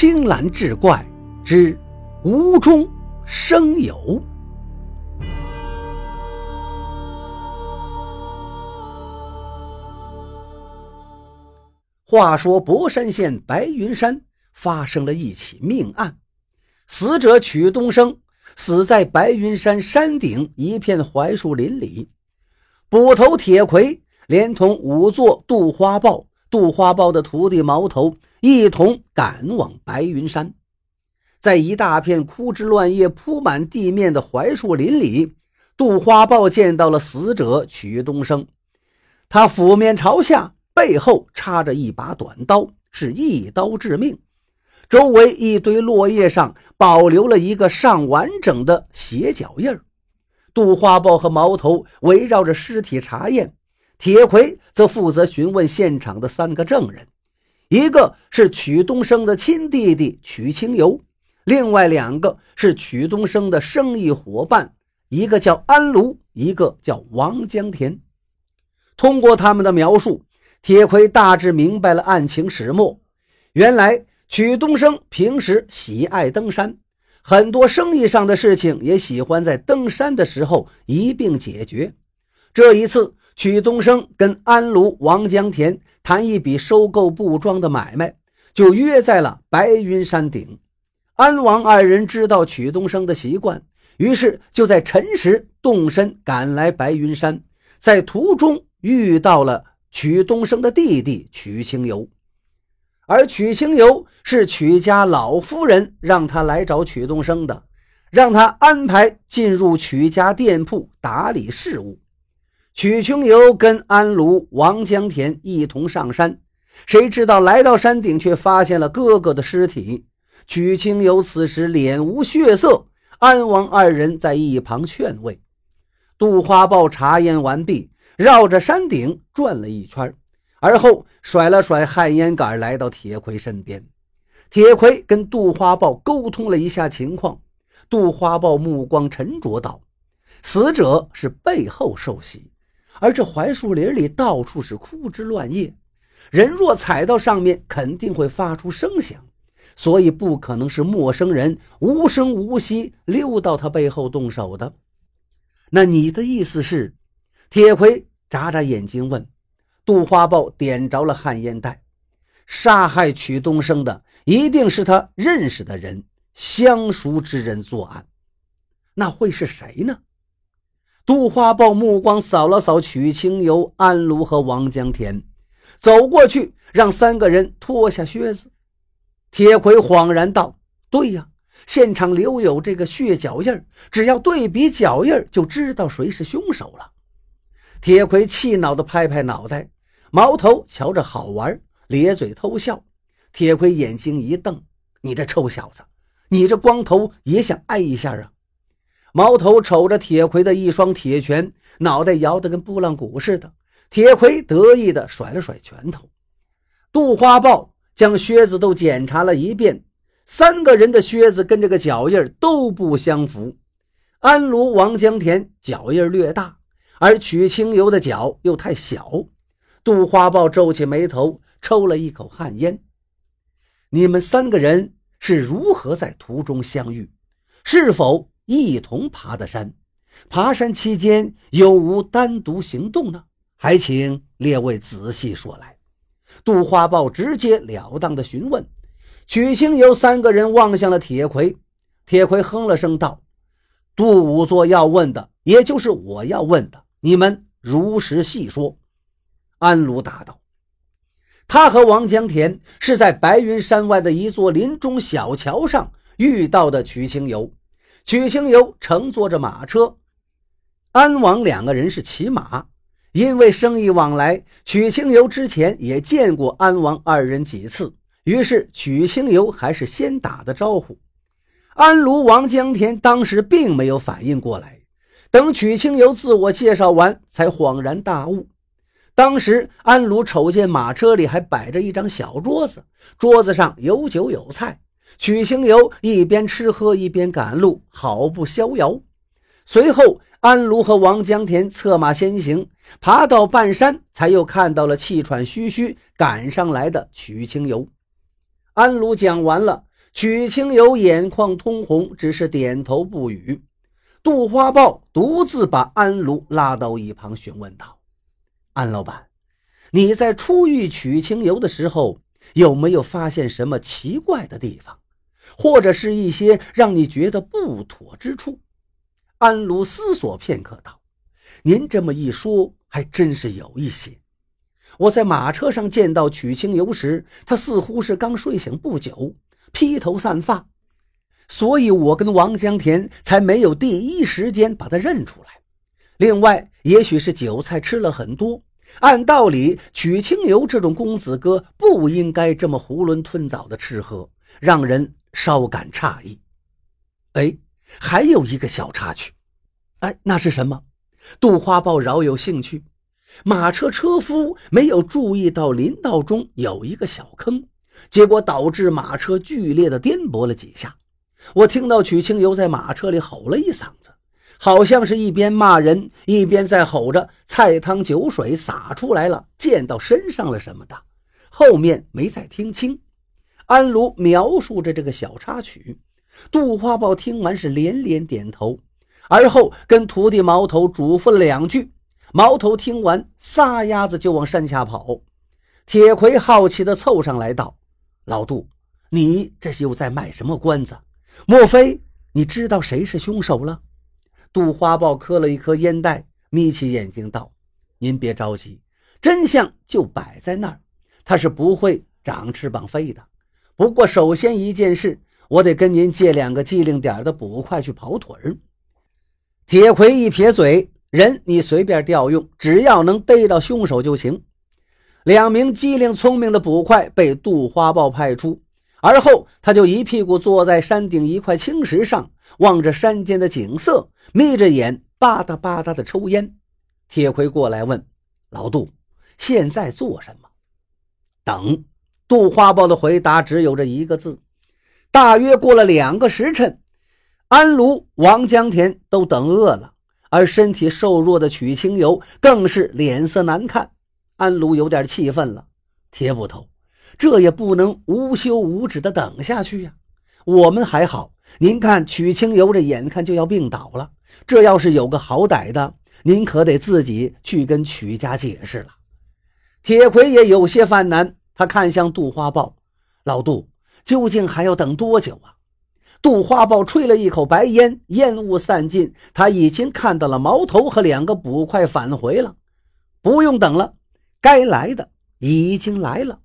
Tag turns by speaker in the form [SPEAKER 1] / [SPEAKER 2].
[SPEAKER 1] 青蓝志怪之无中生有。话说博山县白云山发生了一起命案，死者曲东升死在白云山山顶一片槐树林里，捕头铁魁连同仵作杜花豹、杜花豹的徒弟毛头。一同赶往白云山，在一大片枯枝乱叶铺满地面的槐树林里，杜花豹见到了死者曲东升。他俯面朝下，背后插着一把短刀，是一刀致命。周围一堆落叶上保留了一个尚完整的鞋脚印儿。杜花豹和毛头围绕着尸体查验，铁魁则负责询问现场的三个证人。一个是曲东升的亲弟弟曲清游，另外两个是曲东升的生意伙伴，一个叫安卢，一个叫王江田。通过他们的描述，铁魁大致明白了案情始末。原来曲东升平时喜爱登山，很多生意上的事情也喜欢在登山的时候一并解决。这一次。曲东升跟安卢、王江田谈一笔收购布庄的买卖，就约在了白云山顶。安王二人知道曲东升的习惯，于是就在辰时动身赶来白云山，在途中遇到了曲东升的弟弟曲清游，而曲清游是曲家老夫人让他来找曲东升的，让他安排进入曲家店铺打理事务。曲清游跟安卢、王江田一同上山，谁知道来到山顶，却发现了哥哥的尸体。曲清游此时脸无血色，安王二人在一旁劝慰。杜花豹查验完毕，绕着山顶转了一圈，而后甩了甩旱烟杆，来到铁魁身边。铁魁跟杜花豹沟通了一下情况，杜花豹目光沉着道：“死者是背后受袭。”而这槐树林里到处是枯枝乱叶，人若踩到上面，肯定会发出声响，所以不可能是陌生人无声无息溜到他背后动手的。那你的意思是？铁魁眨眨眼睛问。杜花豹点着了旱烟袋，杀害曲东升的一定是他认识的人，相熟之人作案，那会是谁呢？杜花豹目光扫了扫曲清游、安卢和王江田，走过去让三个人脱下靴子。铁魁恍然道：“对呀，现场留有这个血脚印只要对比脚印就知道谁是凶手了。”铁魁气恼地拍拍脑袋，毛头瞧着好玩，咧嘴偷笑。铁魁眼睛一瞪：“你这臭小子，你这光头也想挨一下啊？”毛头瞅着铁魁的一双铁拳，脑袋摇得跟拨浪鼓似的。铁魁得意地甩了甩拳头。杜花豹将靴子都检查了一遍，三个人的靴子跟这个脚印都不相符。安卢、王江田脚印略大，而曲清游的脚又太小。杜花豹皱起眉头，抽了一口旱烟：“你们三个人是如何在途中相遇？是否？”一同爬的山，爬山期间有无单独行动呢？还请列位仔细说来。杜花豹直截了当的询问。曲清游三个人望向了铁魁，铁魁哼了声道：“杜五作要问的，也就是我要问的，你们如实细说。”安卢答道：“他和王江田是在白云山外的一座林中小桥上遇到的曲清游。”曲清游乘坐着马车，安王两个人是骑马。因为生意往来，曲清游之前也见过安王二人几次，于是曲清游还是先打的招呼。安卢、王江田当时并没有反应过来，等曲清游自我介绍完，才恍然大悟。当时安卢瞅见马车里还摆着一张小桌子，桌子上有酒有菜。曲清游一边吃喝一边赶路，好不逍遥。随后，安卢和王江田策马先行，爬到半山，才又看到了气喘吁吁赶上来的曲清游。安卢讲完了，曲清游眼眶通红，只是点头不语。杜花豹独自把安卢拉到一旁，询问道：“安老板，你在初遇曲清游的时候，有没有发现什么奇怪的地方，或者是一些让你觉得不妥之处？”安卢思索片刻道：“您这么一说，还真是有一些。我在马车上见到曲清游时，他似乎是刚睡醒不久，披头散发。”所以，我跟王江田才没有第一时间把他认出来。另外，也许是酒菜吃了很多。按道理，曲清游这种公子哥不应该这么囫囵吞枣的吃喝，让人稍感诧异。哎，还有一个小插曲。哎，那是什么？杜花豹饶有兴趣。马车车夫没有注意到林道中有一个小坑，结果导致马车剧烈的颠簸了几下。我听到曲清游在马车里吼了一嗓子，好像是一边骂人一边在吼着“菜汤酒水洒出来了，溅到身上了”什么的。后面没再听清。安卢描述着这个小插曲，杜花豹听完是连连点头，而后跟徒弟毛头嘱咐了两句。毛头听完，撒丫子就往山下跑。铁魁好奇地凑上来道：“老杜，你这是又在卖什么关子？”莫非你知道谁是凶手了？杜花豹磕了一颗烟袋，眯起眼睛道：“您别着急，真相就摆在那儿。他是不会长翅膀飞的。不过，首先一件事，我得跟您借两个机灵点的捕快去跑腿儿。”铁魁一撇嘴：“人你随便调用，只要能逮到凶手就行。”两名机灵聪明的捕快被杜花豹派出。而后，他就一屁股坐在山顶一块青石上，望着山间的景色，眯着眼吧嗒吧嗒的抽烟。铁魁过来问：“老杜，现在做什么？”等。杜花豹的回答只有这一个字。大约过了两个时辰，安卢、王江田都等饿了，而身体瘦弱的曲清游更是脸色难看。安卢有点气愤了：“铁捕头。”这也不能无休无止的等下去呀！我们还好，您看曲清游这眼看就要病倒了，这要是有个好歹的，您可得自己去跟曲家解释了。铁魁也有些犯难，他看向杜花豹：“老杜，究竟还要等多久啊？”杜花豹吹了一口白烟，烟雾散尽，他已经看到了毛头和两个捕快返回了。不用等了，该来的已经来了。